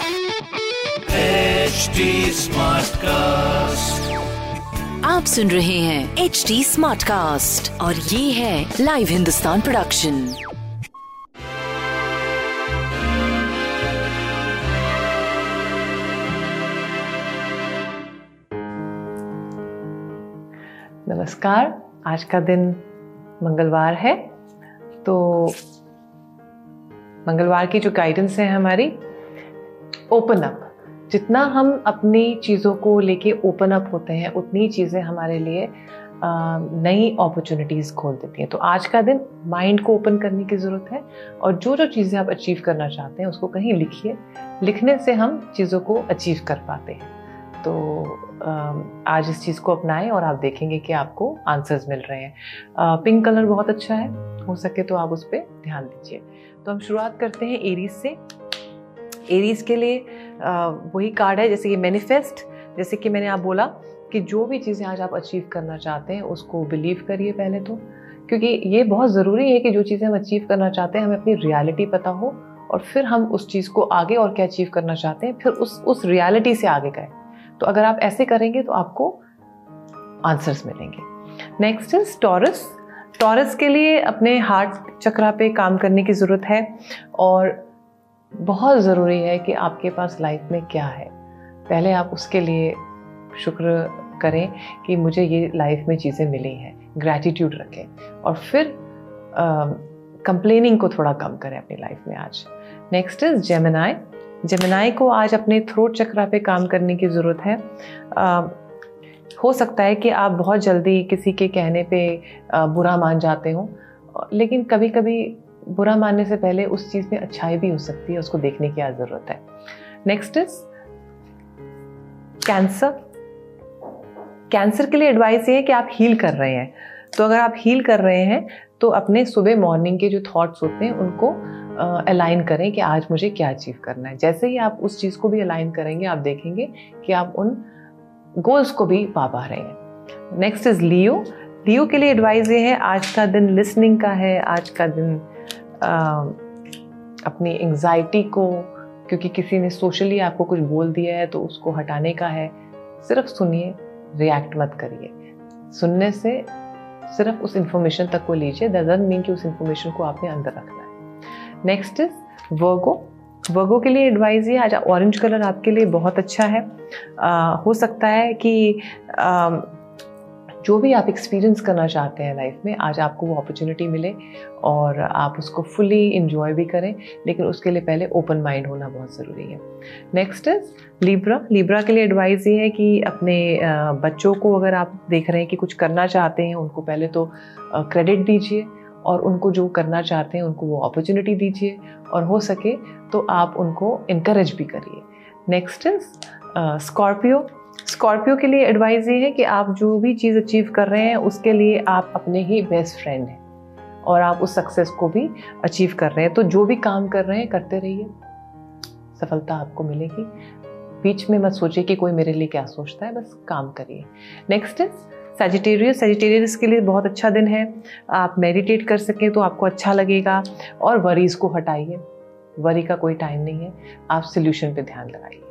HD Smartcast. आप सुन रहे हैं एच डी स्मार्ट कास्ट और ये है लाइव हिंदुस्तान प्रोडक्शन नमस्कार आज का दिन मंगलवार है तो मंगलवार की जो गाइडेंस है हमारी ओपन अप जितना हम अपनी चीज़ों को लेके ओपन अप होते हैं, उतनी चीज़ें हमारे लिए नई अपॉर्चुनिटीज़ खोल देती हैं। तो आज का दिन माइंड को ओपन करने की ज़रूरत है और जो जो चीज़ें आप अचीव करना चाहते हैं, उसको कहीं लिखिए। लिखने से हम चीज़ों को अचीव कर पाते हैं। तो आज इस चीज़ को अपनाएँ और आप देखेंगे कि आपको आंसर्स मिल रहे हैं। पिंक कलर बहुत अच्छा है। हो सके तो आप उस पर ध्यान दीजिए। तो हम शुरुआत करते हैं एरीज से। एरीज के लिए वही कार्ड है, जैसे कि मैनिफेस्ट जैसे कि मैंने आप बोला कि जो भी चीज़ें आज आप अचीव करना चाहते हैं, उसको बिलीव करिए पहले तो। क्योंकि ये बहुत ज़रूरी है कि जो चीज़ें हम अचीव करना चाहते हैं, हमें अपनी रियलिटी पता हो और फिर हम उस चीज़ को आगे और क्या अचीव करना चाहते हैं, फिर उस उस रियलिटी से आगे गए। तो अगर आप ऐसे करेंगे तो आपको आंसर्स मिलेंगे। नेक्स्ट इज़ टॉरस टॉरस के लिए अपने हार्ट चक्रा पे काम करने की ज़रूरत है और बहुत ज़रूरी है कि आपके पास लाइफ में क्या है। पहले आप उसके लिए शुक्र करें कि मुझे ये लाइफ में चीज़ें मिली हैं। ग्रैटिट्यूड रखें। और फिर कंप्लेनिंग को थोड़ा कम करें अपनी लाइफ में आज। नेक्स्ट इज़ जेमिनाई जमिनाई को आज अपने थ्रोट चक्रा पे काम करने की ज़रूरत है। हो सकता है कि आप बहुत जल्दी किसी के कहने पे बुरा मान जाते हो। लेकिन कभी कभी बुरा मानने से पहले उस चीज़ में अच्छाई भी हो सकती है, उसको देखने की आज ज़रूरत है। नेक्स्ट इज़ कैंसर कैंसर के लिए एडवाइस ये है कि आप हील कर रहे हैं। तो अगर आप हील कर रहे हैं तो अपने सुबह मॉर्निंग के जो थॉट्स होते हैं, उनको अलाइन करें कि आज मुझे क्या अचीव करना है। जैसे ही आप उस चीज़ को भी अलाइन करेंगे, आप देखेंगे कि आप उन गोल्स को भी पा पा रहे हैं। नेक्स्ट इज़ लियो लियो के लिए एडवाइस ये है, आज का दिन लिसनिंग का है, आज का दिन अपनी एंजाइटी को क्योंकि किसी ने सोशली आपको कुछ बोल दिया है तो उसको हटाने का है सिर्फ़ सुनिए रिएक्ट मत करिए। सुनने से सिर्फ़ उस इंफॉर्मेशन तक को लीजिए डजेंट मीन कि उस इंफॉर्मेशन को आपने अंदर रखना है। नेक्स्ट इज़ वर्गो वर्गो के लिए एडवाइस ये आज ऑरेंज कलर आपके लिए बहुत अच्छा है। आ, हो सकता है कि आ, जो भी आप एक्सपीरियंस करना चाहते हैं लाइफ में, आज आपको वो अपॉर्चुनिटी मिले और आप उसको फुली इन्जॉय भी करें, लेकिन उसके लिए पहले ओपन माइंड होना बहुत ज़रूरी है। नेक्स्ट इज़ लिब्रा लिब्रा के लिए एडवाइस ये है कि अपने बच्चों को अगर आप देख रहे हैं कि कुछ करना चाहते हैं, उनको पहले तो क्रेडिट दीजिए और उनको जो करना चाहते हैं, उनको वो अपॉर्चुनिटी दीजिए और हो सके तो आप उनको इनक्रेज भी करिए। नेक्स्ट इज़ स्कॉर्पियो स्कॉर्पियो के लिए एडवाइस ये है कि आप जो भी चीज़ अचीव कर रहे हैं, उसके लिए आप अपने ही बेस्ट फ्रेंड हैं और आप उस सक्सेस को भी अचीव कर रहे हैं। तो जो भी काम कर रहे हैं, करते रहिए। सफलता आपको मिलेगी। बीच में मत सोचिए कि कोई मेरे लिए क्या सोचता है, बस काम करिए। नेक्स्ट इज़ सेजिटेरियस सेजिटेरियस के लिए बहुत अच्छा दिन है। आप मेडिटेट कर सकें तो आपको अच्छा लगेगा और वरीज को हटाइए। वरी का कोई टाइम नहीं है। आप सोल्यूशन पे ध्यान लगाइए।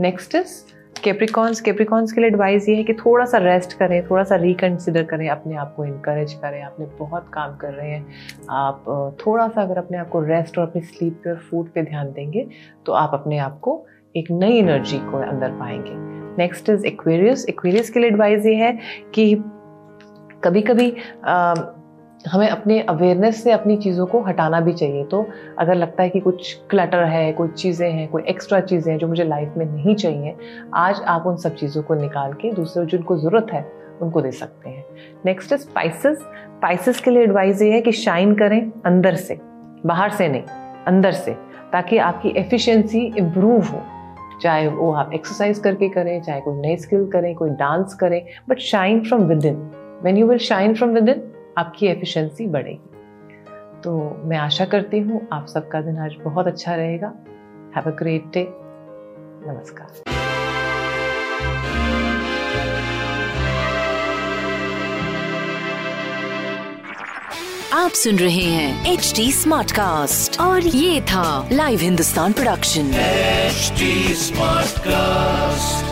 नेक्स्ट इज़ केप्रिकॉन्स कैप्रिकॉन्स के लिए एडवाइस ये है कि थोड़ा सा रेस्ट करें, थोड़ा सा रिकन्सिडर करें, अपने आप को इनक्रेज करें, आपने बहुत काम कर रहे हैं। आप थोड़ा सा अगर अपने आप को रेस्ट और अपनी स्लीप पे और फ़ूड पे ध्यान देंगे तो आप अपने आप को एक नई एनर्जी को अंदर पाएँगे। नेक्स्ट इज़ एक्वेरियस एक्वेरियस के लिए एडवाइस ये है कि कभी कभी हमें अपने अवेयरनेस से अपनी चीज़ों को हटाना भी चाहिए। तो अगर लगता है कि कुछ क्लटर है कोई चीज़ें हैं, कोई एक्स्ट्रा चीज़ें हैं जो मुझे लाइफ में नहीं चाहिए, आज आप उन सब चीज़ों को निकाल के दूसरे जिनको ज़रूरत है, उनको दे सकते हैं। नेक्स्ट इज़ स्पाइसेस स्पाइसेस के लिए एडवाइस ये है कि शाइन करें अंदर से, बाहर से नहीं, अंदर से, ताकि आपकी एफिशिएंसी इम्प्रूव हो। चाहे वो आप एक्सरसाइज करके करें, चाहे कोई नई स्किल करें, कोई डांस करें but shine from within when you will shine from within आपकी एफिशिएंसी बढ़ेगी। तो मैं आशा करती हूँ आप सबका दिन आज बहुत अच्छा रहेगा। हैव अ ग्रेट डे नमस्कार। आप सुन रहे हैं एच डी स्मार्ट कास्ट और ये था live Hindustan production smart cast